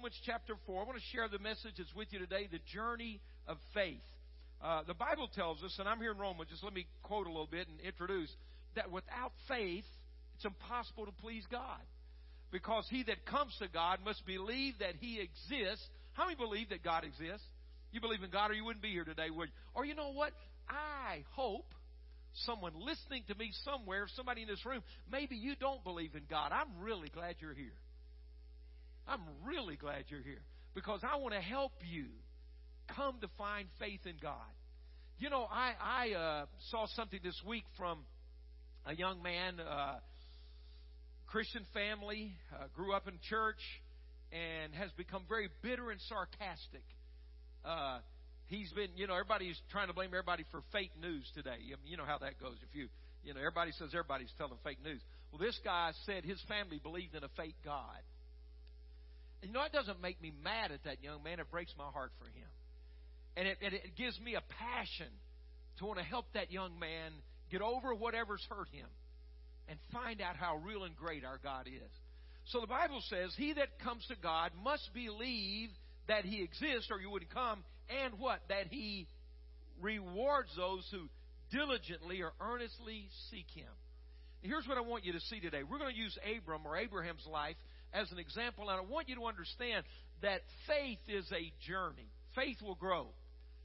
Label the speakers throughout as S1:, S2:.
S1: Romans chapter 4. I want to share the message that's with you today the journey of faith. Uh, the Bible tells us, and I'm here in Romans, just let me quote a little bit and introduce, that without faith, it's impossible to please God. Because he that comes to God must believe that he exists. How many believe that God exists? You believe in God or you wouldn't be here today, would you? Or you know what? I hope someone listening to me somewhere, somebody in this room, maybe you don't believe in God. I'm really glad you're here. I'm really glad you're here because I want to help you come to find faith in God. You know, I, I uh, saw something this week from a young man, uh, Christian family, uh, grew up in church, and has become very bitter and sarcastic. Uh, he's been, you know, everybody's trying to blame everybody for fake news today. You know how that goes. If you, you know, everybody says everybody's telling fake news. Well, this guy said his family believed in a fake God. You know, it doesn't make me mad at that young man. It breaks my heart for him. And it, it, it gives me a passion to want to help that young man get over whatever's hurt him and find out how real and great our God is. So the Bible says, He that comes to God must believe that He exists, or you wouldn't come, and what? That He rewards those who diligently or earnestly seek Him. Here's what I want you to see today. We're going to use Abram or Abraham's life as an example, and I want you to understand that faith is a journey. Faith will grow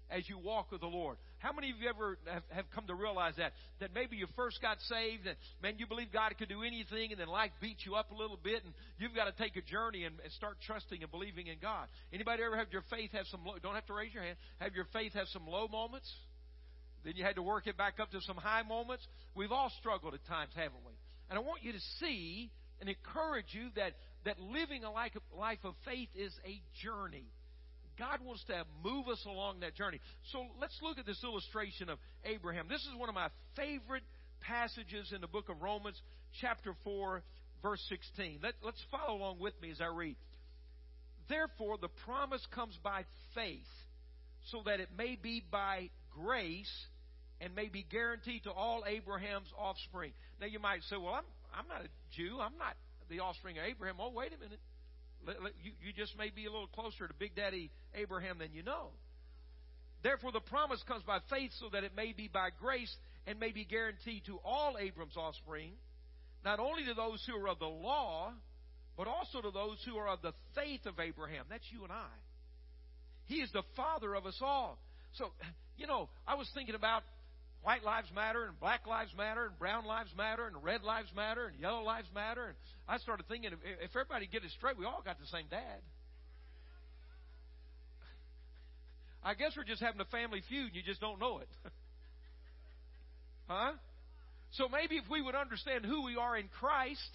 S1: as you walk with the Lord. How many of you ever have, have, come to realize that? That maybe you first got saved and, man, you believe God could do anything and then life beats you up a little bit and you've got to take a journey and, and start trusting and believing in God. Anybody ever have your faith have some low, don't have to raise your hand, have your faith have some low moments? Then you had to work it back up to some high moments? We've all struggled at times, haven't we? And I want you to see and encourage you that that living a life of faith is a journey. God wants to move us along that journey. So let's look at this illustration of Abraham. This is one of my favorite passages in the book of Romans, chapter 4, verse 16. Let, us follow along with me as I read. Therefore, the promise comes by faith, so that it may be by grace and may be guaranteed to all Abraham's offspring. Now, you might say, well, I'm, I'm not a Jew. I'm not the offspring of Abraham. Oh, wait a minute. You, you just may be a little closer to Big Daddy Abraham than you know. Therefore, the promise comes by faith so that it may be by grace and may be guaranteed to all Abram's offspring, not only to those who are of the law, but also to those who are of the faith of Abraham. That's you and I. He is the father of us all. So, you know, I was thinking about white lives matter and black lives matter and brown lives matter and red lives matter and yellow lives matter. And I started thinking if, everybody get it straight, we all got the same dad. I guess we're just having a family feud and you just don't know it. huh? So maybe if we would understand who we are in Christ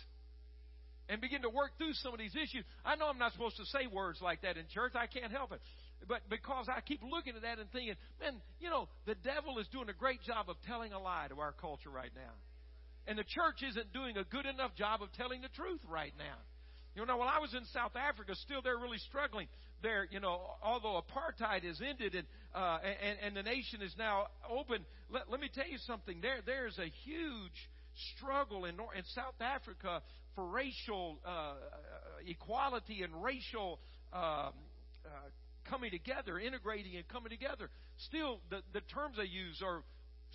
S1: and begin to work through some of these issues. I know I'm not supposed to say words like that in church. I can't help it. But because I keep looking at that and thinking, man, you know, the devil is doing a great job of telling a lie to our culture right now. And the church isn't doing a good enough job of telling the truth right now. You know, while I was in South Africa, still they're really struggling. There, you know, although apartheid has ended and uh, and, and the nation is now open. Let, let me tell you something. There, there's a huge struggle in in South Africa for racial uh, equality and racial um, uh, coming together, integrating and coming together. Still, the, the terms they use are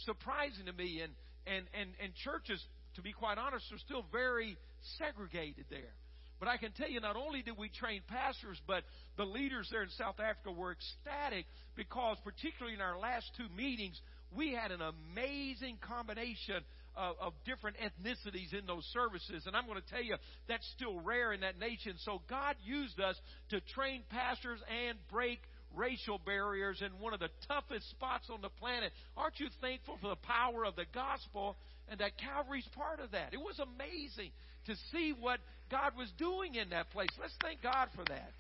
S1: surprising to me, and, and, and, and churches, to be quite honest, are still very segregated there. But I can tell you, not only did we train pastors, but the leaders there in South Africa were ecstatic because, particularly in our last two meetings, we had an amazing combination of, of different ethnicities in those services. And I'm going to tell you, that's still rare in that nation. So God used us to train pastors and break racial barriers in one of the toughest spots on the planet. Aren't you thankful for the power of the gospel and that Calvary's part of that? It was amazing to see what God was doing in that place. Let's thank God for that.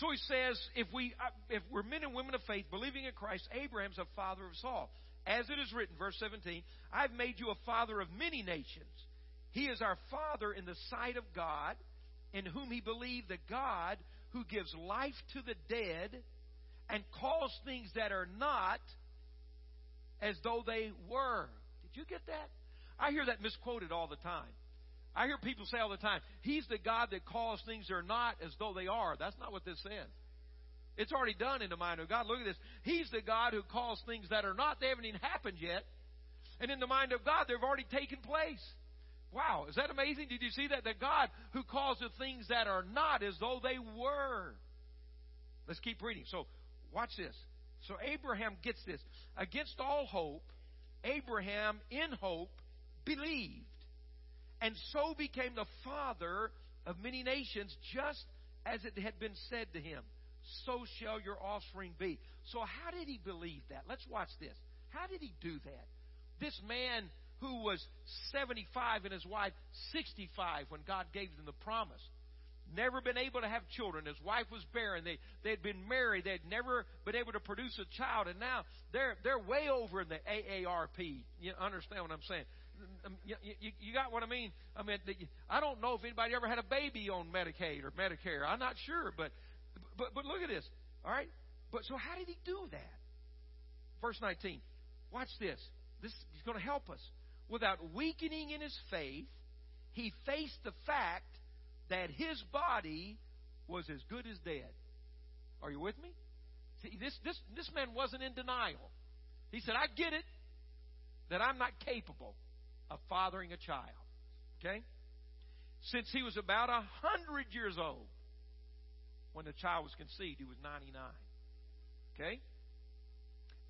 S1: So he says, if we uh, if we're men and women of faith, believing in Christ, Abraham's a father of us all. As it is written, verse 17, I've made you a father of many nations. He is our father in the sight of God, in whom he believed the God who gives life to the dead and calls things that are not as though they were. Did you get that? I hear that misquoted all the time. I hear people say all the time, He's the God that calls things that are not as though they are. That's not what this says. It's already done in the mind of God. Look at this. He's the God who calls things that are not. They haven't even happened yet. And in the mind of God, they've already taken place. Wow, is that amazing? Did you see that? The God who calls the things that are not as though they were. Let's keep reading. So, watch this. So, Abraham gets this. Against all hope, Abraham, in hope, believed, and so became the father of many nations, just as it had been said to him, So shall your offspring be. So, how did he believe that? Let's watch this. How did he do that? This man who was 75 and his wife 65 when God gave them the promise. Never been able to have children. His wife was barren. They they'd been married. They'd never been able to produce a child, and now they're they're way over in the AARP. You understand what I'm saying? Um, you, you, you got what I mean? I mean, I don't know if anybody ever had a baby on Medicaid or Medicare. I'm not sure, but but but look at this. All right. But so how did he do that? Verse 19. Watch this. This is going to help us without weakening in his faith, he faced the fact that his body was as good as dead. Are you with me? See, this, this, this man wasn't in denial. He said, I get it that I'm not capable of fathering a child. Okay? Since he was about a hundred years old when the child was conceived, he was 99. Okay?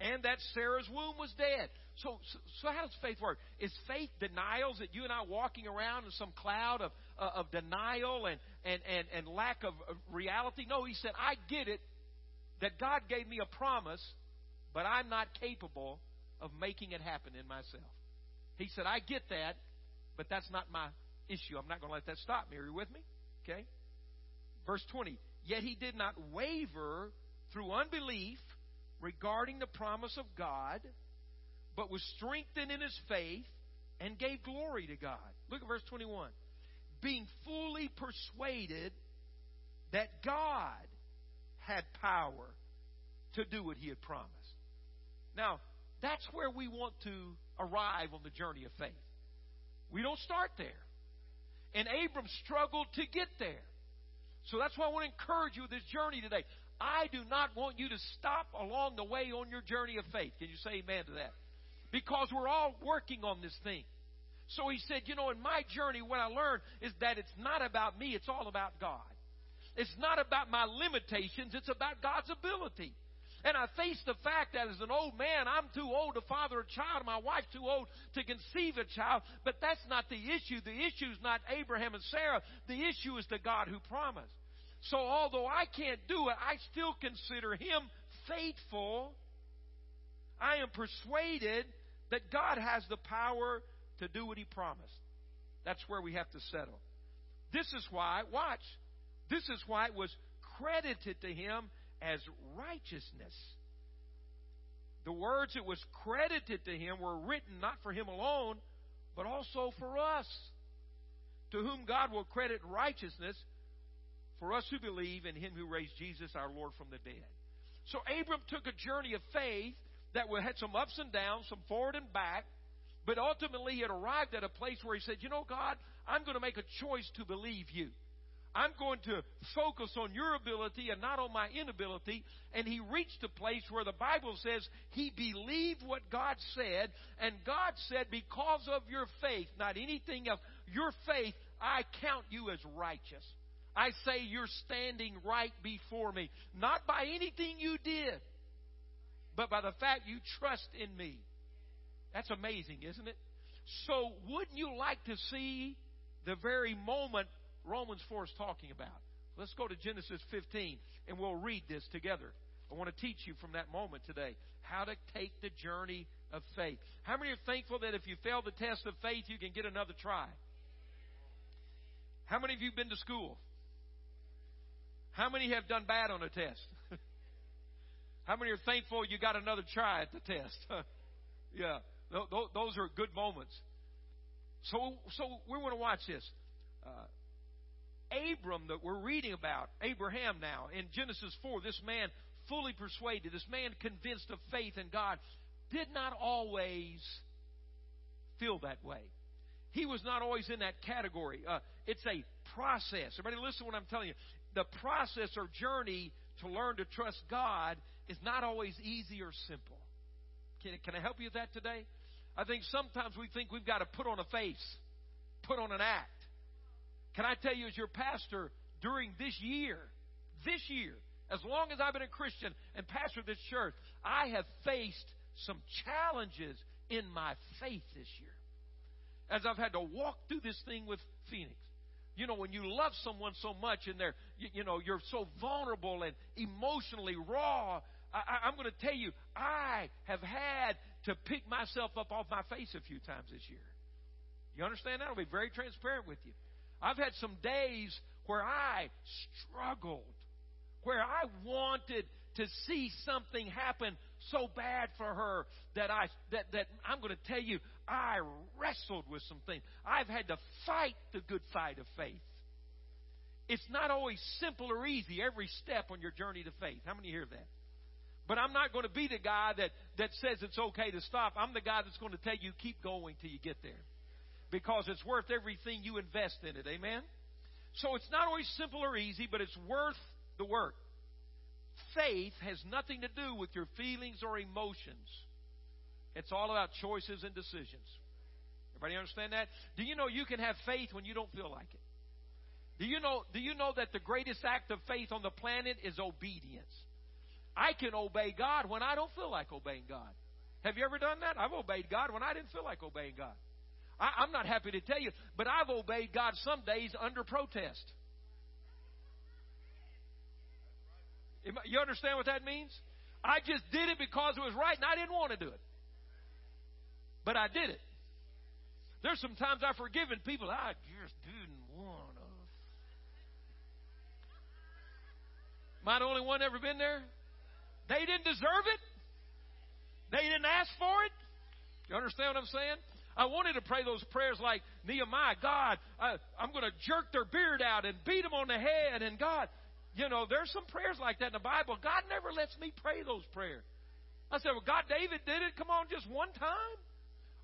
S1: And that Sarah's womb was dead. So, so, so, how does faith work? Is faith denials that you and I walking around in some cloud of, uh, of denial and, and, and, and lack of, reality? No, he said, I get it that God gave me a promise, but I'm not capable of making it happen in myself. He said, I get that, but that's not my issue. I'm not going to let that stop me. Are you with me? Okay? Verse 20. Yet he did not waver through unbelief regarding the promise of God but was strengthened in his faith and gave glory to God. Look at verse 21. Being fully persuaded that God had power to do what he had promised. Now, that's where we want to arrive on the journey of faith. We don't start there. And Abram struggled to get there. So that's why I want to encourage you with this journey today. I do not want you to stop along the way on your journey of faith. Can you say amen to that? because we're all working on this thing. So he said, You know, in my journey, what I learned is that it's not about me, it's all about God. It's not about my limitations, it's about God's ability. And I face the fact that as an old man, I'm too old to father a child, my wife's too old to conceive a child, but that's not the issue. The issue is not Abraham and Sarah, the issue is the God who promised. So although I can't do it, I still consider him faithful I am persuaded that God has the power to do what He promised. That's where we have to settle. This is why, watch, this is why it was credited to Him as righteousness. The words that was credited to Him were written not for Him alone, but also for us, to whom God will credit righteousness for us who believe in Him who raised Jesus our Lord from the dead. So Abram took a journey of faith that had some ups and downs, some forward and back, but ultimately he had arrived at a place where he said, You know, God, I'm going to make a choice to believe you. I'm going to focus on your ability and not on my inability. And he reached a place where the Bible says he believed what God said, and God said, Because of your faith, not anything else, your faith, I count you as righteous. I say you're standing right before me, not by anything you did but by the fact you trust in me. That's amazing, isn't it? So, wouldn't you like to see the very moment Romans 4 is talking about? Let's go to Genesis 15 and we'll read this together. I want to teach you from that moment today how to take the journey of faith. How many are thankful that if you fail the test of faith, you can get another try? How many of you have been to school? How many have done bad on a test? How many are thankful you got another try at the test? yeah, those are good moments. So, so we want to watch this. Uh, Abram that we're reading about, Abraham now in Genesis 4, this man fully persuaded, this man convinced of faith in God, did not always feel that way. he was not always in that category. Uh, it's a process. Everybody, listen to what I'm telling you. The process or journey to learn to trust God is not always easy or simple. Can, can I help you with that today? I think sometimes we think we've got to put on a face, put on an act. Can I tell you, as your pastor, during this year, this year, as long as I've been a Christian and pastor this church, I have faced some challenges in my faith this year. As I've had to walk through this thing with Phoenix. You know, when you love someone so much and they're, you, you know, you're so vulnerable and emotionally raw, I, I'm going to tell you, I have had to pick myself up off my face a few times this year. You understand that? I'll be very transparent with you. I've had some days where I struggled, where I wanted to see something happen so bad for her that I that that I'm going to tell you I wrestled with some things. I've had to fight the good fight of faith. It's not always simple or easy every step on your journey to faith. How many hear that? But I'm not going to be the guy that, that says it's okay to stop. I'm the guy that's going to tell you keep going till you get there. Because it's worth everything you invest in it. Amen? So it's not always simple or easy, but it's worth the work. Faith has nothing to do with your feelings or emotions. It's all about choices and decisions. Everybody understand that? Do you know you can have faith when you don't feel like it? Do you know do you know that the greatest act of faith on the planet is obedience? I can obey God when I don't feel like obeying God. Have you ever done that? I've obeyed God when I didn't feel like obeying God. I, am not happy to tell you, but I've obeyed God some days under protest. You understand what that means? I just did it because it was right and I didn't want to do it. But I did it. There's some times I've forgiven people I just didn't want to. Am I the only one ever been there? They didn't deserve it. They didn't ask for it. You understand what I'm saying? I wanted to pray those prayers like Nehemiah. God, I, I'm going to jerk their beard out and beat them on the head. And God, you know, there's some prayers like that in the Bible. God never lets me pray those prayers. I said, well, God, David did it. Come on, just one time.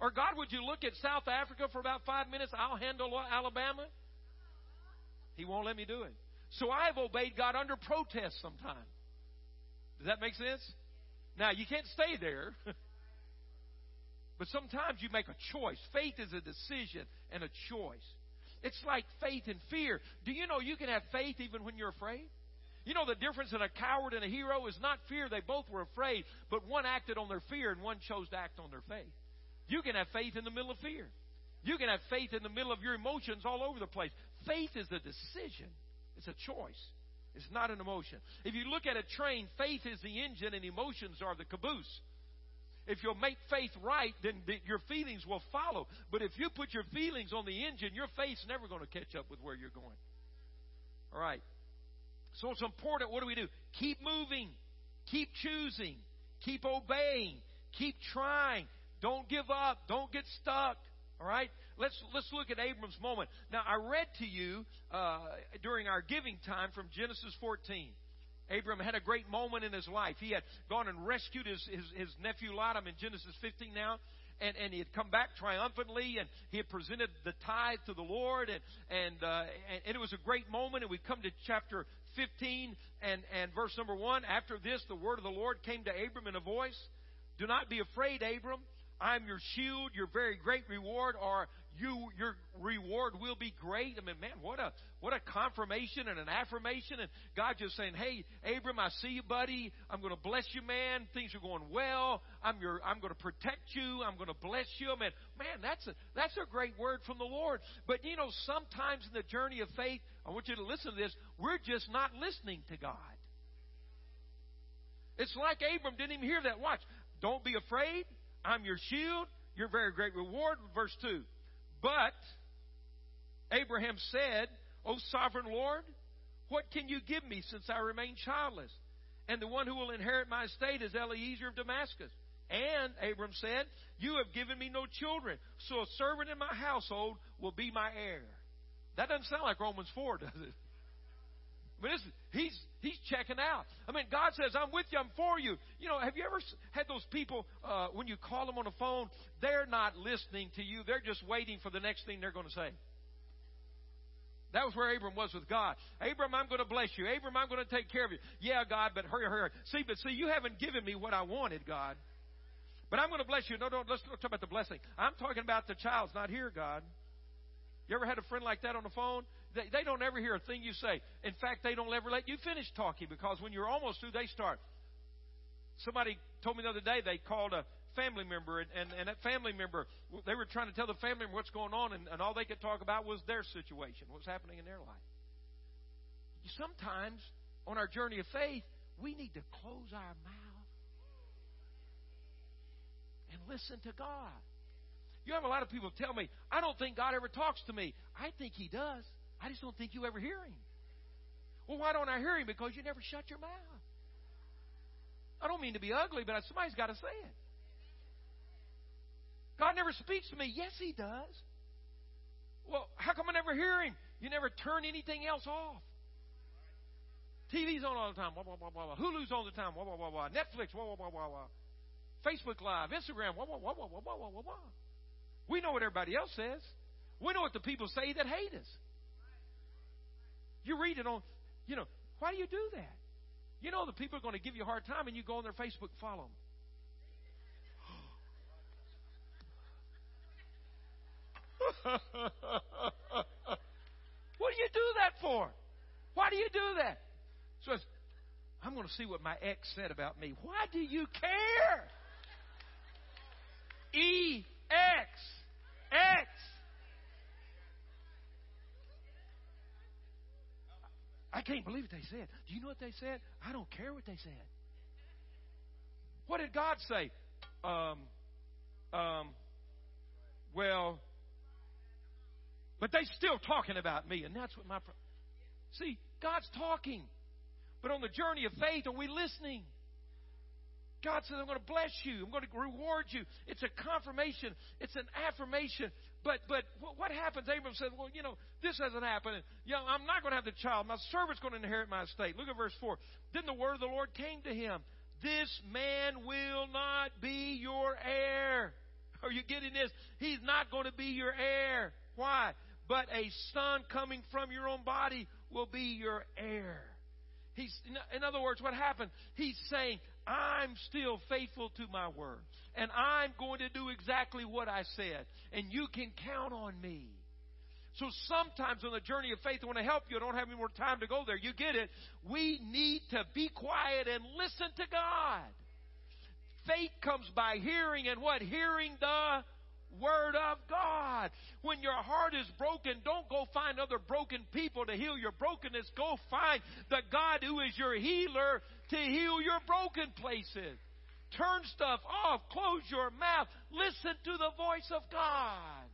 S1: Or God, would you look at South Africa for about five minutes? I'll handle Alabama. He won't let me do it. So I've obeyed God under protest sometimes. Does that make sense? Now, you can't stay there. but sometimes you make a choice. Faith is a decision and a choice. It's like faith and fear. Do you know you can have faith even when you're afraid? You know the difference in a coward and a hero is not fear. They both were afraid, but one acted on their fear and one chose to act on their faith. You can have faith in the middle of fear. You can have faith in the middle of your emotions all over the place. Faith is a decision. It's a choice. It's not an emotion. If you look at a train, faith is the engine and emotions are the caboose. If you'll make faith right, then the, your feelings will follow. But if you put your feelings on the engine, your faith's never going to catch up with where you're going. All right. So it's important. What do we do? Keep moving. Keep choosing. Keep obeying. Keep trying. Don't give up. Don't get stuck. All right? Let's, let's look at Abram's moment. Now, I read to you uh, during our giving time from Genesis 14. Abram had a great moment in his life. He had gone and rescued his, his, his nephew Lot. I'm in Genesis 15 now. And, and he had come back triumphantly, and he had presented the tithe to the Lord, and and, uh, and, and it was a great moment. And we come to chapter 15 and, and verse number 1. After this, the word of the Lord came to Abram in a voice Do not be afraid, Abram. I'm your shield, your very great reward, or you your reward will be great. I mean, man, what a what a confirmation and an affirmation. And God just saying, Hey, Abram, I see you, buddy. I'm going to bless you, man. Things are going well. I'm your I'm going to protect you. I'm going to bless you. I mean, man, that's a that's a great word from the Lord. But you know, sometimes in the journey of faith, I want you to listen to this, we're just not listening to God. It's like Abram didn't even hear that. Watch. Don't be afraid. I'm your shield, your very great reward. Verse 2. But Abraham said, O sovereign Lord, what can you give me since I remain childless? And the one who will inherit my estate is Eliezer of Damascus. And Abram said, You have given me no children, so a servant in my household will be my heir. That doesn't sound like Romans 4, does it? But he's, he's checking checking out. I mean, God says, I'm with you, I'm for you. You know, have you ever had those people, uh, when you call them on the phone, they're not listening to you, they're just waiting for the next thing they're going to say? That was where Abram was with God. Abram, I'm going to bless you. Abram, I'm going to take care of you. Yeah, God, but hurry, hurry. See, but see, you haven't given me what I wanted, God. But I'm going to bless you. No, don't, let's not talk about the blessing. I'm talking about the child's not here, God. You ever had a friend like that on the phone? They, they don't ever hear a thing you say. In fact, they don't ever let you finish talking because when you're almost through, they start. Somebody told me the other day they called a family member, and, and, and that family member, they were trying to tell the family member what's going on, and, and all they could talk about was their situation, what's happening in their life. Sometimes on our journey of faith, we need to close our mouth and listen to God. You have a lot of people tell me, I don't think God ever talks to me. I think He does. I just don't think you ever hear him. Well, why don't I hear him? Because you never shut your mouth. I don't mean to be ugly, but somebody's got to say it. God never speaks to me. Yes, He does. Well, how come I never hear Him? You never turn anything else off. TV's on all the time. Wah, wah, wah, wah, wah. Hulu's on the time. Wah, wah, wah, wah. Netflix. Wah, wah, wah, wah, wah. Facebook Live. Instagram. Wah, wah, wah, wah, wah, wah, wah, wah. We know what everybody else says. We know what the people say that hate us. You read it on, you know, why do you do that? You know the people are going to give you a hard time and you go on their Facebook follow them. what do you do that for? Why do you do that? So I'm going to see what my ex said about me. Why do you care? E X X. I can't believe what they said. Do you know what they said? I don't care what they said. What did God say? Um, um, well, but they're still talking about me, and that's what my. Pro- See, God's talking, but on the journey of faith, are we listening? God says, I'm going to bless you. I'm going to reward you. It's a confirmation. It's an affirmation. But but what happens? Abram says, Well, you know, this hasn't happened. You know, I'm not going to have the child. My servant's going to inherit my estate. Look at verse 4. Then the word of the Lord came to him. This man will not be your heir. Are you getting this? He's not going to be your heir. Why? But a son coming from your own body will be your heir. He's, in other words, what happened? He's saying, I'm still faithful to my word. And I'm going to do exactly what I said. And you can count on me. So sometimes on the journey of faith, I want to help you. I don't have any more time to go there. You get it. We need to be quiet and listen to God. Faith comes by hearing, and what? Hearing the Word of God. When your heart is broken, don't go find other broken people to heal your brokenness. Go find the God who is your healer to heal your broken places. Turn stuff off. Close your mouth. Listen to the voice of God.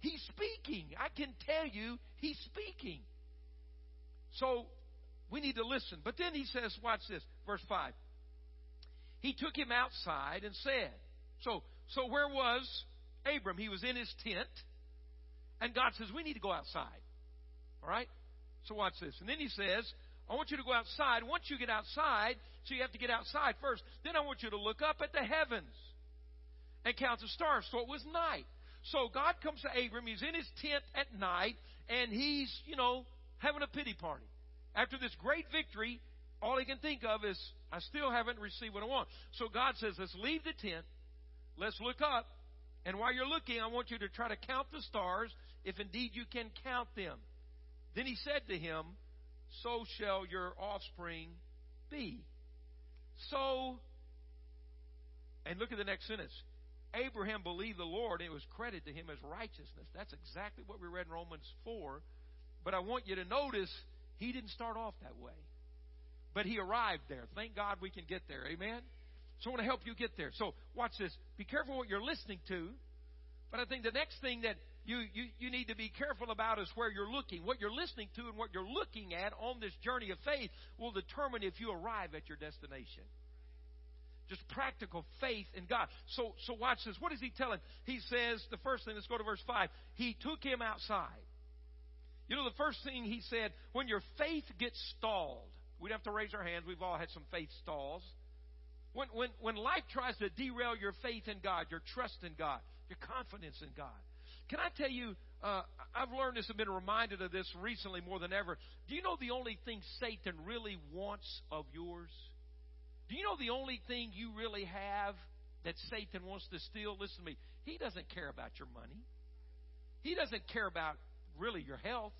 S1: He's speaking. I can tell you, He's speaking. So we need to listen. But then he says, watch this, verse 5. He took him outside and said, So so where was Abram, he was in his tent, and God says, We need to go outside. All right? So watch this. And then he says, I want you to go outside. Once you get outside, so you have to get outside first, then I want you to look up at the heavens and count the stars. So it was night. So God comes to Abram. He's in his tent at night, and he's, you know, having a pity party. After this great victory, all he can think of is, I still haven't received what I want. So God says, let's leave the tent. Let's look up. And while you're looking, I want you to try to count the stars, if indeed you can count them. Then he said to him, So shall your offspring be. So, and look at the next sentence. Abraham believed the Lord, and it was credited to him as righteousness. That's exactly what we read in Romans 4. But I want you to notice he didn't start off that way. But he arrived there. Thank God we can get there. Amen? So I want to help you get there. So watch this. Be careful what you're listening to. But I think the next thing that you, you, you need to be careful about is where you're looking. What you're listening to and what you're looking at on this journey of faith will determine if you arrive at your destination. Just practical faith in God. So, so watch this. What is he telling? He says, the first thing, let's go to verse 5. He took him outside. You know, the first thing he said, when your faith gets stalled, We don't have to raise our hands. We've all had some faith stalls. When, when, when life tries to derail your faith in God, your trust in God, your confidence in God, can I tell you, uh, I've learned this and been reminded of this recently more than ever. Do you know the only thing Satan really wants of yours? Do you know the only thing you really have that Satan wants to steal? Listen to me. He doesn't care about your money. He doesn't care about really your health.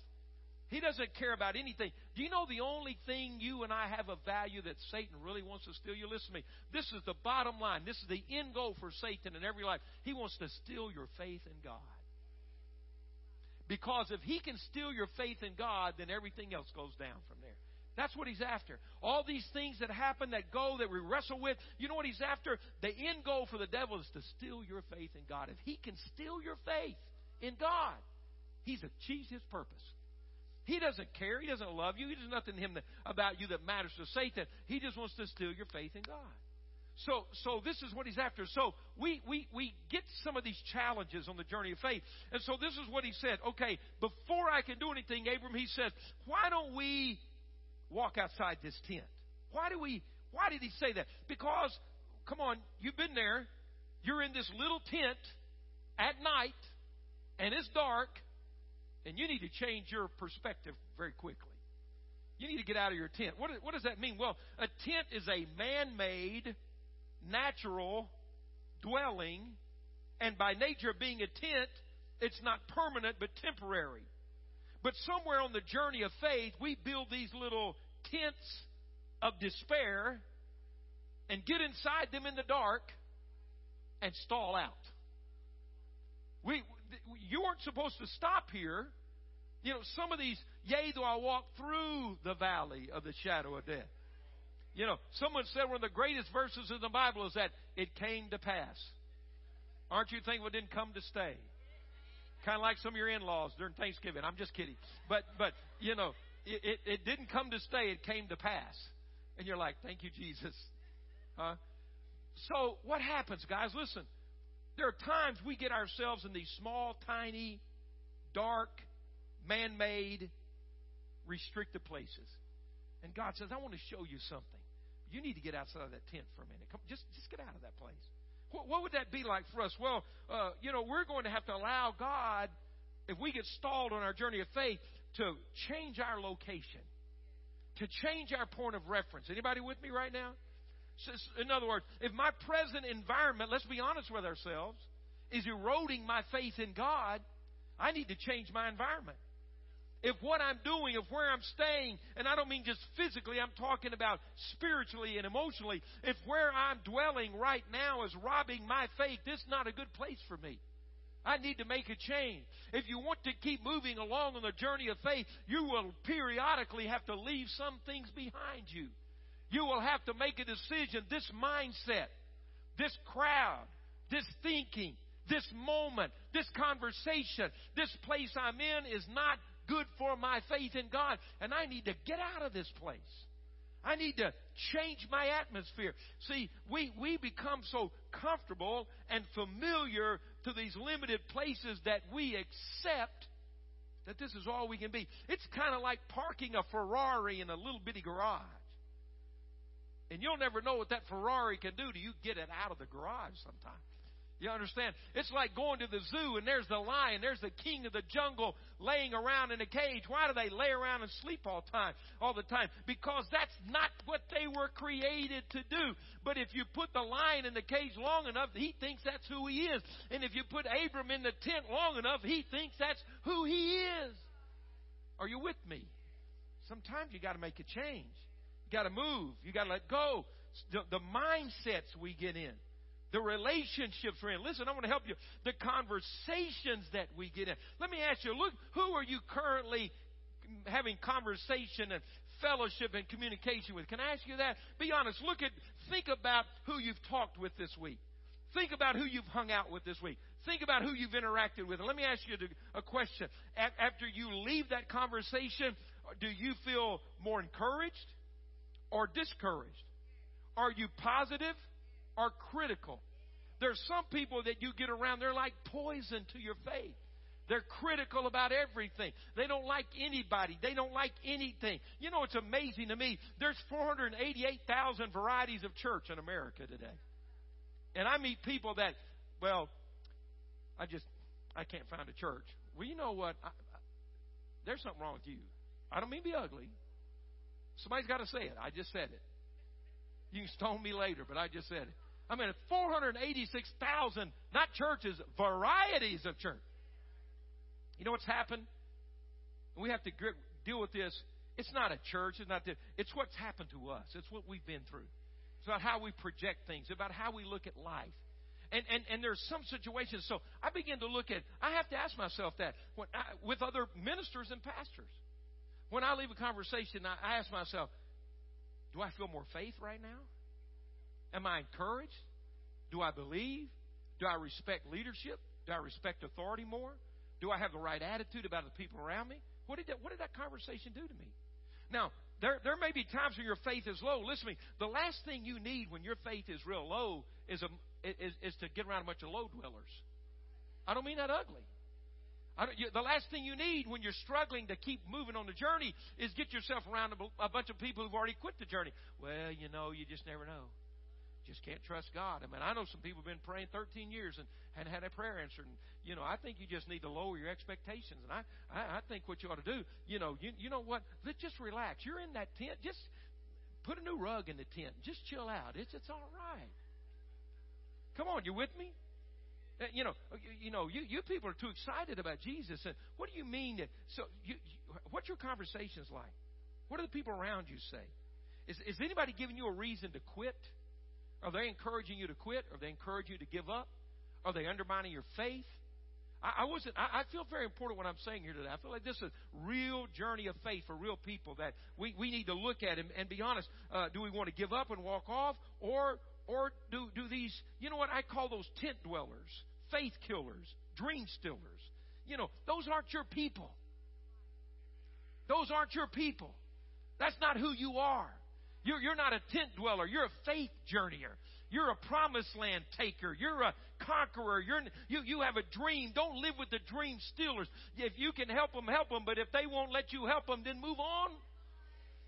S1: He doesn't care about anything. Do you know the only thing you and I have of value that Satan really wants to steal? You listen to me. This is the bottom line. This is the end goal for Satan in every life. He wants to steal your faith in God. Because if he can steal your faith in God, then everything else goes down from there. That's what he's after. All these things that happen, that go, that we wrestle with, you know what he's after? The end goal for the devil is to steal your faith in God. If he can steal your faith in God, he's achieved his purpose. He doesn't care. He doesn't love you. There's nothing him that, about you that matters to Satan. He just wants to steal your faith in God. So, so this is what he's after. So we, we, we get some of these challenges on the journey of faith. And so this is what he said. Okay, before I can do anything, Abram, he says, why don't we walk outside this tent? Why do we, why did he say that? Because, come on, you've been there. You're in this little tent at night and it's dark and you need to change your perspective very quickly. You need to get out of your tent. What, what does that mean? Well, a tent is a man made, natural dwelling, and by nature being a tent, it's not permanent but temporary. But somewhere on the journey of faith, we build these little tents of despair and get inside them in the dark and stall out. We, you weren't supposed to stop here. You know, some of these, yea, though I walk through the valley of the shadow of death. You know, someone said one of the greatest verses in the Bible is that it came to pass. Aren't you thankful it didn't come to stay? Kind of like some of your in-laws during Thanksgiving. I'm just kidding. But, but, you know, it, it, it didn't come to stay, it came to pass. And you're like, thank you, Jesus. Huh? So what happens, guys? Listen, there are times we get ourselves in these small, tiny, dark, man made, restricted places. And God says, I want to show you something. You need to get outside of that tent for a minute. Come, just, just get out of that place. What, what would that be like for us? Well, uh, you know, we're going to have to allow God, if we get stalled on our journey of faith, to change our location, to change our point of reference. Anybody with me right now? In other words, if my present environment, let's be honest with ourselves, is eroding my faith in God, I need to change my environment. If what I'm doing, if where I'm staying, and I don't mean just physically, I'm talking about spiritually and emotionally, if where I'm dwelling right now is robbing my faith, this is not a good place for me. I need to make a change. If you want to keep moving along on the journey of faith, you will periodically have to leave some things behind you. You will have to make a decision. This mindset, this crowd, this thinking, this moment, this conversation, this place I'm in is not good for my faith in God. And I need to get out of this place. I need to change my atmosphere. See, we, we become so comfortable and familiar to these limited places that we accept that this is all we can be. It's kind of like parking a Ferrari in a little bitty garage. And you'll never know what that Ferrari can do till you get it out of the garage sometime. You understand? It's like going to the zoo and there's the lion, there's the king of the jungle laying around in a cage. Why do they lay around and sleep all time, all the time? Because that's not what they were created to do. But if you put the lion in the cage long enough, he thinks that's who he is. And if you put Abram in the tent long enough, he thinks that's who he is. Are you with me? Sometimes you got to make a change. You got to move. You got to let go. The, the mindsets we get in the relationships we're in. Listen, I want to help you. The conversations that we get in. Let me ask you, look, who are you currently having conversation and fellowship and communication with? Can I ask you that? Be honest. Look at, think about who you've talked with this week. Think about who you've hung out with this week. Think about who you've interacted with. Let me ask you a question. After you leave that conversation, do you feel more encouraged or discouraged? Are you positive are critical. There's some people that you get around, they're like poison to your faith. They're critical about everything. They don't like anybody. They don't like anything. You know, it's amazing to me. There's 488,000 varieties of church in America today. And I meet people that, well, I just, I can't find a church. Well, you know what? I, I, there's something wrong with you. I don't mean to be ugly. Somebody's got to say it. I just said it. You can stone me later, but I just said it. I mean, 486,000, not churches, varieties of church. You know what's happened? We have to deal with this. It's not a church. It's not. The, it's what's happened to us. It's what we've been through. It's about how we project things. About how we look at life. And, and, and there's some situations. So I begin to look at, I have to ask myself that when I, with other ministers and pastors. When I leave a conversation, I, I ask myself, do I feel more faith right now? Am I encouraged? Do I believe? Do I respect leadership? Do I respect authority more? Do I have the right attitude about the people around me? What did that, what did that conversation do to me? Now, there, there may be times when your faith is low. Listen to me. The last thing you need when your faith is real low is, a, is, is to get around a bunch of low dwellers. I don't mean that ugly. You, the last thing you need when you're struggling to keep moving on the journey is get yourself around a, a bunch of people who've already quit the journey. Well, you know, you just never know. Just can't trust God. I mean, I know some people have been praying 13 years and hadn't had a prayer answered. And, you know, I think you just need to lower your expectations. And I, I, I think what you ought to do, you know, you, you know what? Let's just relax. You're in that tent. Just put a new rug in the tent. Just chill out. It's, it's all right. Come on, you with me? Uh, you know, uh, you, you know, you, you people are too excited about Jesus. And what do you mean that? So, you, you, what's your conversations like? What do the people around you say? Is, is anybody giving you a reason to quit? Are they encouraging you to quit? Are they encouraging you to give up? Are they undermining your faith? I, I wasn't. I, I feel very important what I'm saying here today. I feel like this is a real journey of faith for real people that we, we need to look at and, and be honest. Uh, do we want to give up and walk off, or or do do these? You know what I call those tent dwellers faith killers, dream stealers. You know, those aren't your people. Those aren't your people. That's not who you are. You're, you're not a tent dweller. You're a faith journeyer. You're a promised land taker. You're a conqueror. You're, you, you have a dream. Don't live with the dream stealers. If you can help them, help them. But if they won't let you help them, then move on.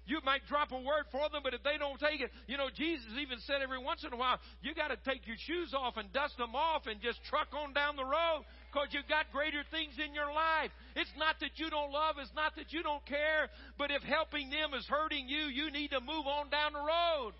S1: You might drop a word for them, but if they don't take it, you know, Jesus even said every once in a while, you got to take your shoes off and dust them off and just truck on down the road because you've got greater things in your life. It's not that you don't love, it's not that you don't care, but if helping them is hurting you, you need to move on down the road.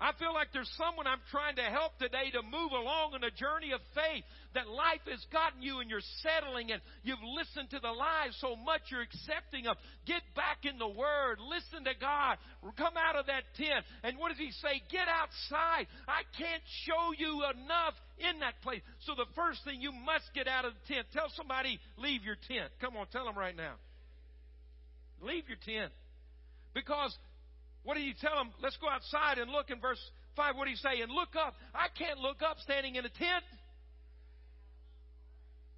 S1: I feel like there's someone I'm trying to help today to move along in a journey of faith. That life has gotten you and you're settling and you've listened to the lies so much you're accepting them. Get back in the Word. Listen to God. Come out of that tent. And what does He say? Get outside. I can't show you enough in that place. So the first thing you must get out of the tent. Tell somebody, leave your tent. Come on, tell them right now. Leave your tent. Because what did he tell them? Let's go outside and look in verse 5. What did he say? And look up. I can't look up standing in a tent.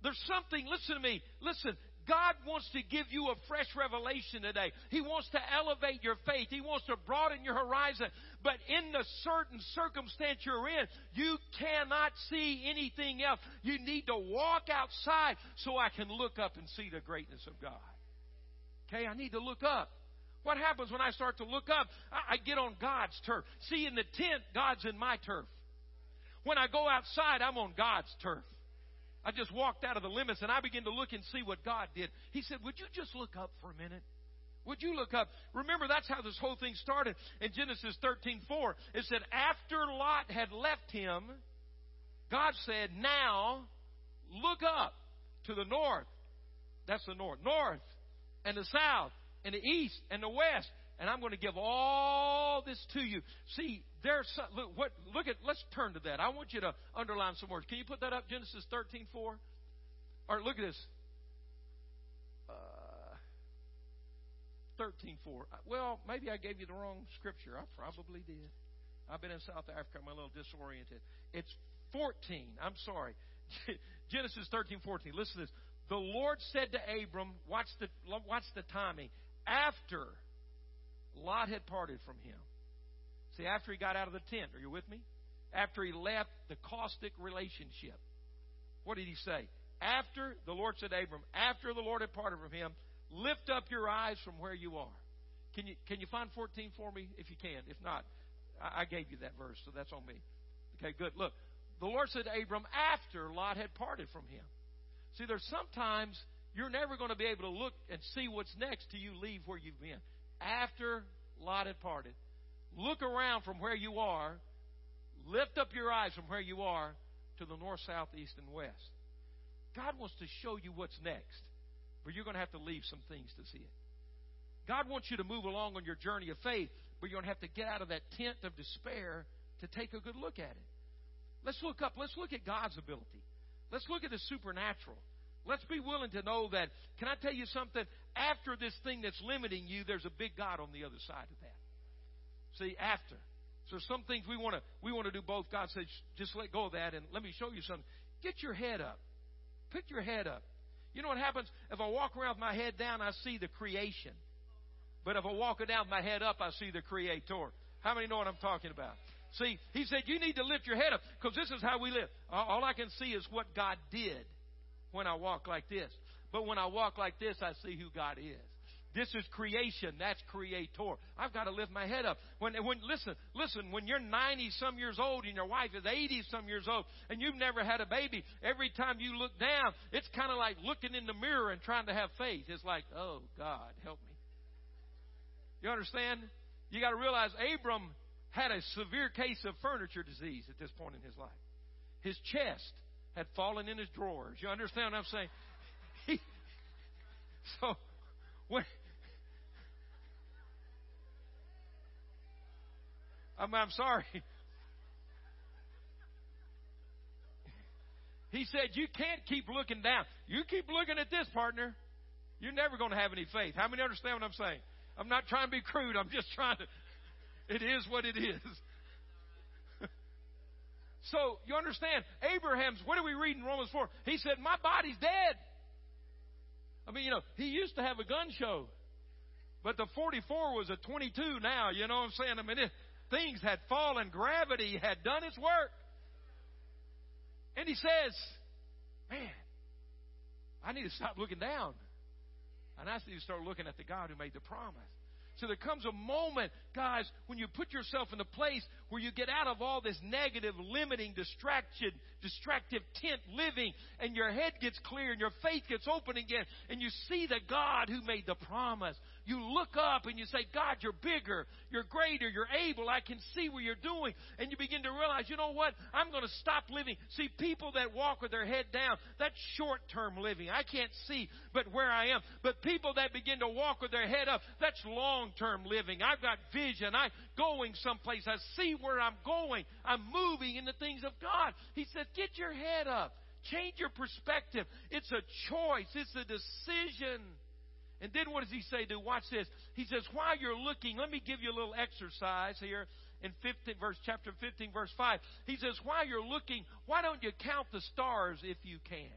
S1: There's something, listen to me. Listen, God wants to give you a fresh revelation today. He wants to elevate your faith. He wants to broaden your horizon. But in the certain circumstance you're in, you cannot see anything else. You need to walk outside so I can look up and see the greatness of God. Okay, I need to look up. What happens when I start to look up? I, get on God's turf. See, in the tent, God's in my turf. When I go outside, I'm on God's turf. I just walked out of the limits and I began to look and see what God did. He said, Would you just look up for a minute? Would you look up? Remember, that's how this whole thing started in Genesis 13 4. It said, After Lot had left him, God said, Now look up to the north. That's the north. North and the south and the east and the west, and I'm going to give all this to you. See, there's some, look, what, look at, let's turn to that. I want you to underline some words. Can you put that up, Genesis 13 4? Or look at this. Uh, 13 4. Well, maybe I gave you the wrong scripture. I probably did. I've been in South Africa. I'm a little disoriented. It's 14. I'm sorry. Genesis 13 14. Listen to this. The Lord said to Abram, watch the, watch the timing after Lot had parted from him. See, after he got out of the tent, are you with me? After he left the caustic relationship, what did he say? after the Lord said to Abram, after the Lord had parted from him, lift up your eyes from where you are. Can you can you find 14 for me if you can? If not, I, I gave you that verse, so that's on me. Okay, good. Look, the Lord said to Abram after Lot had parted from him. See, there's sometimes you're never going to be able to look and see what's next till you leave where you've been. After Lot had parted, look around from where you are, lift up your eyes from where you are to the north, south, east, and west. God wants to show you what's next, but you're going to have to leave some things to see it. God wants you to move along on your journey of faith, but you're going to have to get out of that tent of despair to take a good look at it. Let's look up. Let's look at God's ability. Let's look at the supernatural. Let's be willing to know that. Can I tell you something? After this thing that's limiting you, there's a big God on the other side of that. See, after. So some things we want to we want to do both. God says, just let go of that and let me show you something. Get your head up. Pick your head up. You know what happens? If I walk around with my head down, I see the creation. But if I walk it down with my head up, I see the creator. How many know what I'm talking about? See, he said, you need to lift your head up because this is how we live. All I can see is what God did when I walk like this. But when I walk like this, I see who God is. This is creation. That's creator. I've got to lift my head up. When, when, listen, listen, when you're 90 some years old and your wife is 80 some years old and you've never had a baby, every time you look down, it's kind of like looking in the mirror and trying to have faith. It's like, oh, God, help me. You understand? You got to realize Abram had a severe case of furniture disease at this point in his life. His chest had fallen in his drawers. You understand what I'm saying? So when I'm, I'm sorry. He said, You can't keep looking down. You keep looking at this, partner. You're never going to have any faith. How many understand what I'm saying? I'm not trying to be crude. I'm just trying to. It is what it is. so, you understand? Abraham's, what do we read in Romans 4? He said, My body's dead. I mean, you know, he used to have a gun show. But the 44 was a 22 now, you know what I'm saying? I mean, it, things had fallen, gravity had done its work. And he says, Man, I need to stop looking down. And I need to start looking at the God who made the promise. So there comes a moment, guys, when you put yourself in a place where you get out of all this negative, limiting, distraction, distractive tent living, and your head gets clear and your faith gets open again, and you see the God who made the promise. You look up and you say, God, you're bigger, you're greater, you're able, I can see what you're doing. And you begin to realize, you know what? I'm going to stop living. See, people that walk with their head down, that's short term living. I can't see but where I am. But people that begin to walk with their head up, that's long term living. I've got vision. I'm going someplace. I see where I'm going. I'm moving in the things of God. He said, get your head up. Change your perspective. It's a choice. It's a decision. And then what does he say? Do watch this. He says, while you're looking, let me give you a little exercise here in 15 verse chapter 15 verse 5. He says, while you're looking, why don't you count the stars if you can?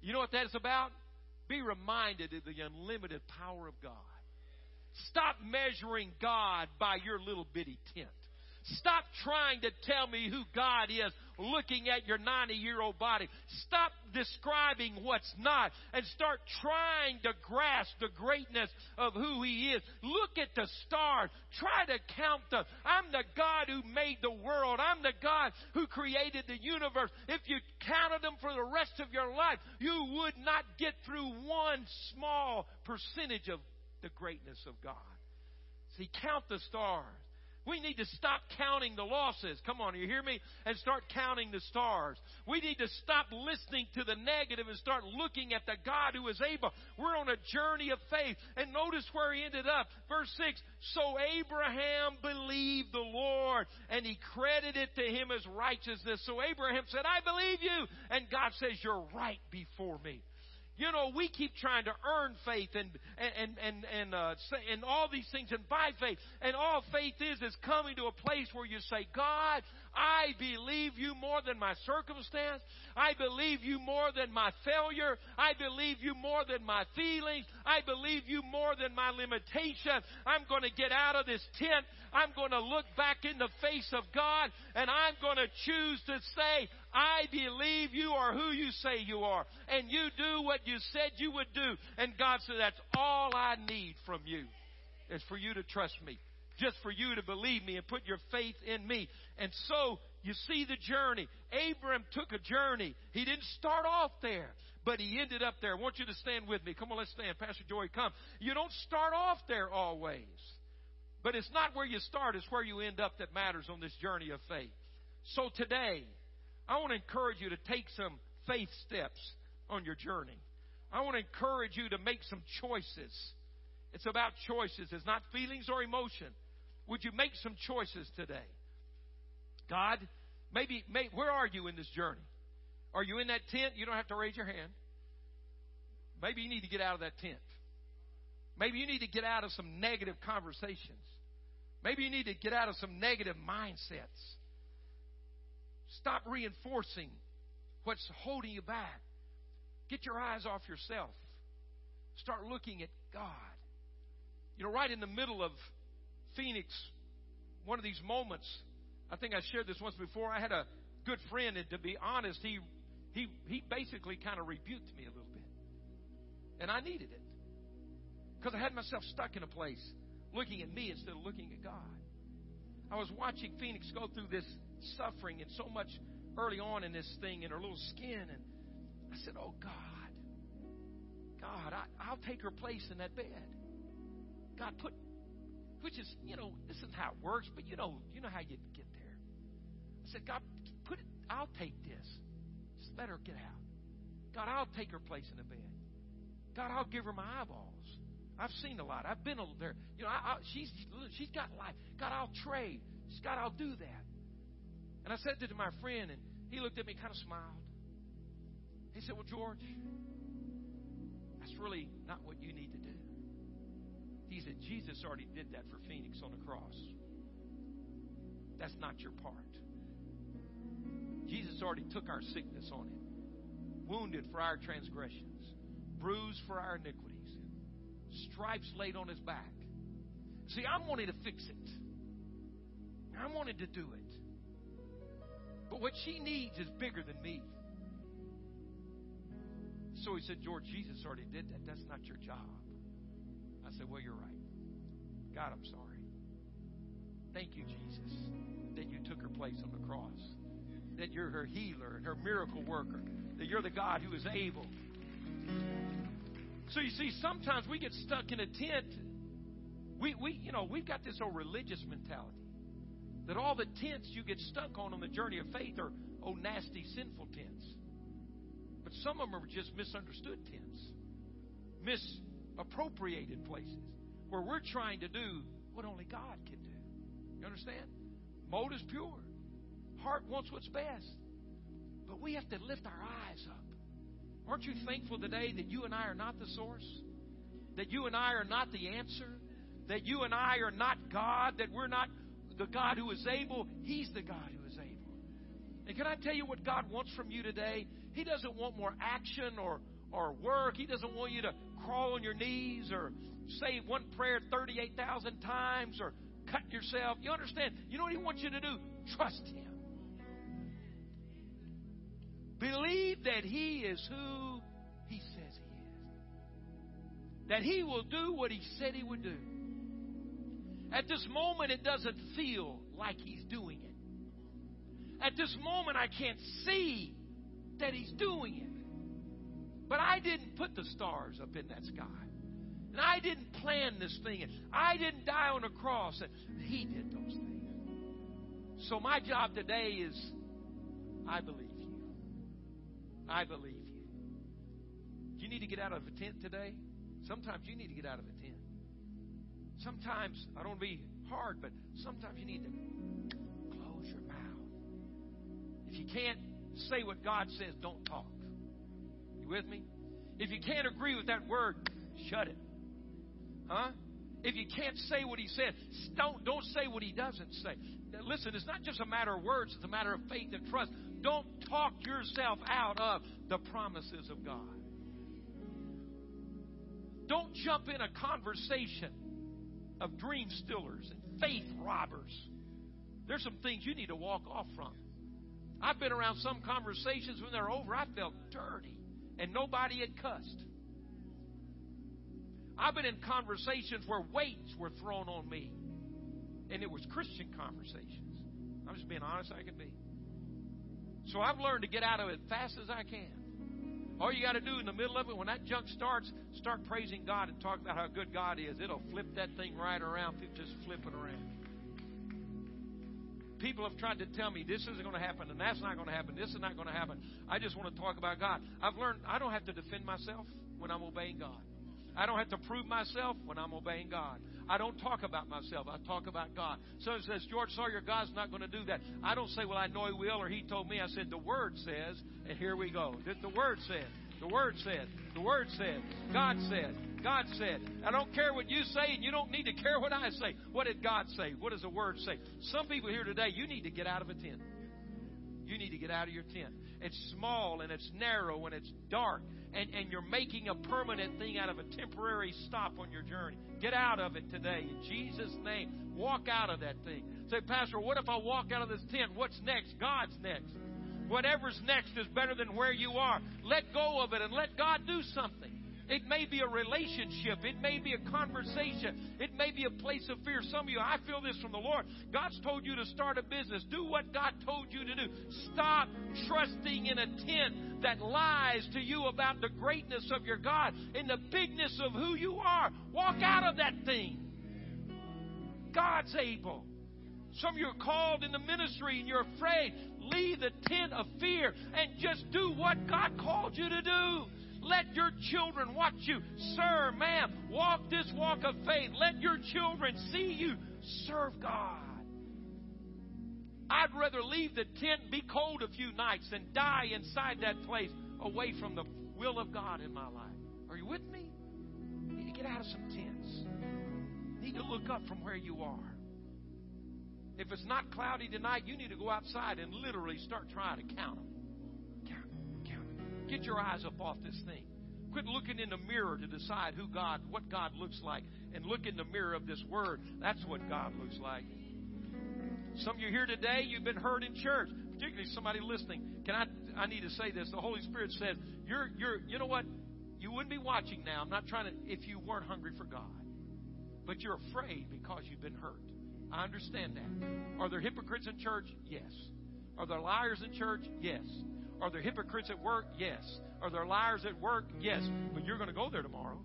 S1: You know what that is about? Be reminded of the unlimited power of God. Stop measuring God by your little bitty tent. Stop trying to tell me who God is looking at your 90 year old body. Stop describing what's not and start trying to grasp the greatness of who He is. Look at the stars. Try to count them. I'm the God who made the world. I'm the God who created the universe. If you counted them for the rest of your life, you would not get through one small percentage of the greatness of God. See, count the stars. We need to stop counting the losses. Come on, you hear me? And start counting the stars. We need to stop listening to the negative and start looking at the God who is able. We're on a journey of faith. And notice where he ended up. Verse 6 So Abraham believed the Lord, and he credited to him as righteousness. So Abraham said, I believe you. And God says, You're right before me. You know, we keep trying to earn faith and and and and uh, and all these things and by faith. And all faith is is coming to a place where you say, God, I believe you more than my circumstance. I believe you more than my failure. I believe you more than my feelings. I believe you more than my limitation. I'm going to get out of this tent. I'm going to look back in the face of God and I'm going to choose to say, I believe you are who you say you are. And you do what you said you would do. And God said, That's all I need from you, is for you to trust me. Just for you to believe me and put your faith in me. And so, you see the journey. Abram took a journey. He didn't start off there, but he ended up there. I want you to stand with me. Come on, let's stand. Pastor Joy, come. You don't start off there always. But it's not where you start, it's where you end up that matters on this journey of faith. So today, I want to encourage you to take some faith steps on your journey. I want to encourage you to make some choices. It's about choices, it's not feelings or emotion. Would you make some choices today? God, maybe, may, where are you in this journey? Are you in that tent? You don't have to raise your hand. Maybe you need to get out of that tent. Maybe you need to get out of some negative conversations. Maybe you need to get out of some negative mindsets. Stop reinforcing what's holding you back. Get your eyes off yourself. Start looking at God. You know, right in the middle of Phoenix, one of these moments, I think I shared this once before. I had a good friend, and to be honest, he he he basically kind of rebuked me a little bit, and I needed it because I had myself stuck in a place looking at me instead of looking at God. I was watching Phoenix go through this suffering and so much early on in this thing in her little skin, and I said, "Oh God, God, I, I'll take her place in that bed. God, put." Which is, you know, this isn't how it works, but you know, you know how you get there. I said, God, put it. I'll take this. Just let her get out. God, I'll take her place in the bed. God, I'll give her my eyeballs. I've seen a lot. I've been there. You know, I, I, she's she's got life. God, I'll trade. God, I'll do that. And I said that to my friend, and he looked at me, kind of smiled. He said, "Well, George, that's really not what you need to do." He said, "Jesus already did that for Phoenix on the cross. That's not your part. Jesus already took our sickness on him, wounded for our transgressions, bruised for our iniquities." stripes laid on his back. See, I'm wanting to fix it. I'm wanting to do it. But what she needs is bigger than me. So he said, George, Jesus already did that. That's not your job. I said, Well, you're right. God, I'm sorry. Thank you, Jesus, that you took her place on the cross. That you're her healer and her miracle worker. That you're the God who is able so you see, sometimes we get stuck in a tent. We, we, you know, we've got this old religious mentality that all the tents you get stuck on on the journey of faith are oh nasty sinful tents. But some of them are just misunderstood tents, misappropriated places where we're trying to do what only God can do. You understand? Motive's pure. Heart wants what's best. But we have to lift our eyes up Aren't you thankful today that you and I are not the source? That you and I are not the answer? That you and I are not God? That we're not the God who is able? He's the God who is able. And can I tell you what God wants from you today? He doesn't want more action or, or work. He doesn't want you to crawl on your knees or say one prayer 38,000 times or cut yourself. You understand? You know what He wants you to do? Trust Him. Believe that He is who He says He is. That He will do what He said He would do. At this moment, it doesn't feel like He's doing it. At this moment, I can't see that He's doing it. But I didn't put the stars up in that sky. And I didn't plan this thing. And I didn't die on a cross. And He did those things. So my job today is I believe. You. I believe you. You need to get out of a tent today. Sometimes you need to get out of tent. Sometimes, I don't be hard, but sometimes you need to close your mouth. If you can't say what God says, don't talk. You with me? If you can't agree with that word, shut it. Huh? If you can't say what he said, don't, don't say what he doesn't say. Listen, it's not just a matter of words, it's a matter of faith and trust. Don't talk yourself out of the promises of God. Don't jump in a conversation of dream stealers and faith robbers. There's some things you need to walk off from. I've been around some conversations when they're over, I felt dirty and nobody had cussed. I've been in conversations where weights were thrown on me, and it was Christian conversations. I'm just being honest I can be. So I've learned to get out of it fast as I can. All you got to do in the middle of it, when that junk starts, start praising God and talk about how good God is. It'll flip that thing right around. Just flip it around. People have tried to tell me this isn't going to happen and that's not going to happen. This is not going to happen. I just want to talk about God. I've learned I don't have to defend myself when I'm obeying God. I don't have to prove myself when I'm obeying God. I don't talk about myself. I talk about God. So Someone says, George Sawyer, God's not going to do that. I don't say, well, I know He will or He told me. I said, the Word says, and here we go. The Word said. The Word said. The Word said. God said. God said. I don't care what you say, and you don't need to care what I say. What did God say? What does the Word say? Some people here today, you need to get out of a tent. You need to get out of your tent. It's small and it's narrow and it's dark and, and you're making a permanent thing out of a temporary stop on your journey. Get out of it today. In Jesus' name, walk out of that thing. Say, Pastor, what if I walk out of this tent? What's next? God's next. Whatever's next is better than where you are. Let go of it and let God do something. It may be a relationship. It may be a conversation. It may be a place of fear. Some of you, I feel this from the Lord. God's told you to start a business. Do what God told you to do. Stop trusting in a tent that lies to you about the greatness of your God and the bigness of who you are. Walk out of that thing. God's able. Some of you are called in the ministry and you're afraid. Leave the tent of fear and just do what God called you to do. Let your children watch you. Sir, ma'am, walk this walk of faith. Let your children see you serve God. I'd rather leave the tent, be cold a few nights, than die inside that place away from the will of God in my life. Are you with me? You need to get out of some tents. You need to look up from where you are. If it's not cloudy tonight, you need to go outside and literally start trying to count them. Get your eyes up off this thing. Quit looking in the mirror to decide who God, what God looks like, and look in the mirror of this Word. That's what God looks like. Some of you here today, you've been hurt in church, particularly somebody listening. Can I? I need to say this. The Holy Spirit said, "You're, you're, you know what? You wouldn't be watching now. I'm not trying to. If you weren't hungry for God, but you're afraid because you've been hurt. I understand that. Are there hypocrites in church? Yes. Are there liars in church? Yes. Are there hypocrites at work? Yes. Are there liars at work? Yes. But you're going to go there tomorrow.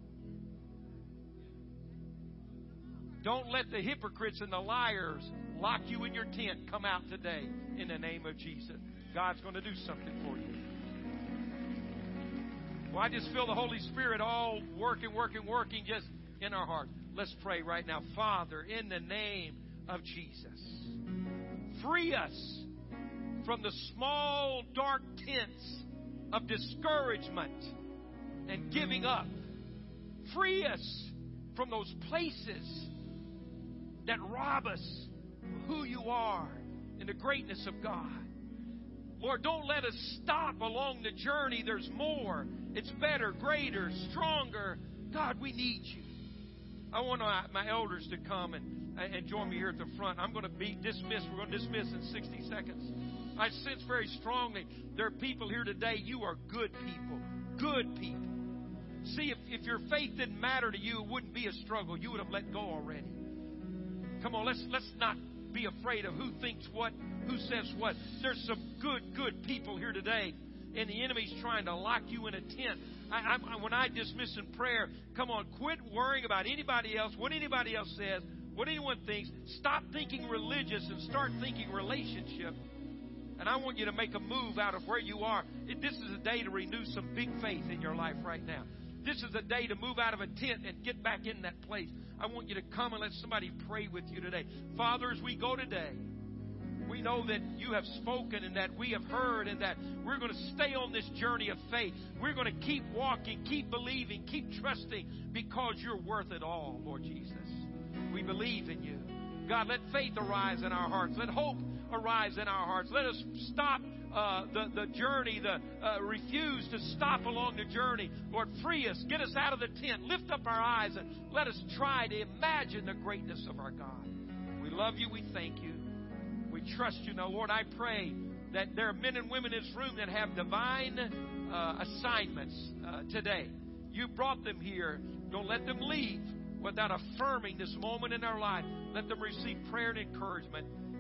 S1: Don't let the hypocrites and the liars lock you in your tent. Come out today in the name of Jesus. God's going to do something for you. Well, I just feel the Holy Spirit all working, working, working just in our heart. Let's pray right now. Father, in the name of Jesus, free us from the small, dark tents of discouragement and giving up. Free us from those places that rob us of who you are and the greatness of God. Lord, don't let us stop along the journey. There's more. It's better, greater, stronger. God, we need you. I want my elders to come and, and join me here at the front. I'm going to be dismissed. We're going to dismiss in 60 seconds. I sense very strongly there are people here today, you are good people. Good people. See, if, if your faith didn't matter to you, it wouldn't be a struggle. You would have let go already. Come on, let's let's not be afraid of who thinks what, who says what. There's some good, good people here today, and the enemy's trying to lock you in a tent. I, I, when I dismiss in prayer, come on, quit worrying about anybody else, what anybody else says, what anyone thinks. Stop thinking religious and start thinking relationship. And I want you to make a move out of where you are. This is a day to renew some big faith in your life right now. This is a day to move out of a tent and get back in that place. I want you to come and let somebody pray with you today. Father, as we go today, we know that you have spoken and that we have heard and that we're going to stay on this journey of faith. We're going to keep walking, keep believing, keep trusting because you're worth it all, Lord Jesus. We believe in you. God, let faith arise in our hearts. Let hope arise in our hearts. Let us stop uh, the, the journey, the uh, refuse to stop along the journey. Lord, free us, get us out of the tent, lift up our eyes, and let us try to imagine the greatness of our God. We love you, we thank you, we trust you. Now, Lord, I pray that there are men and women in this room that have divine uh, assignments uh, today. You brought them here. Don't let them leave without affirming this moment in their life. Let them receive prayer and encouragement.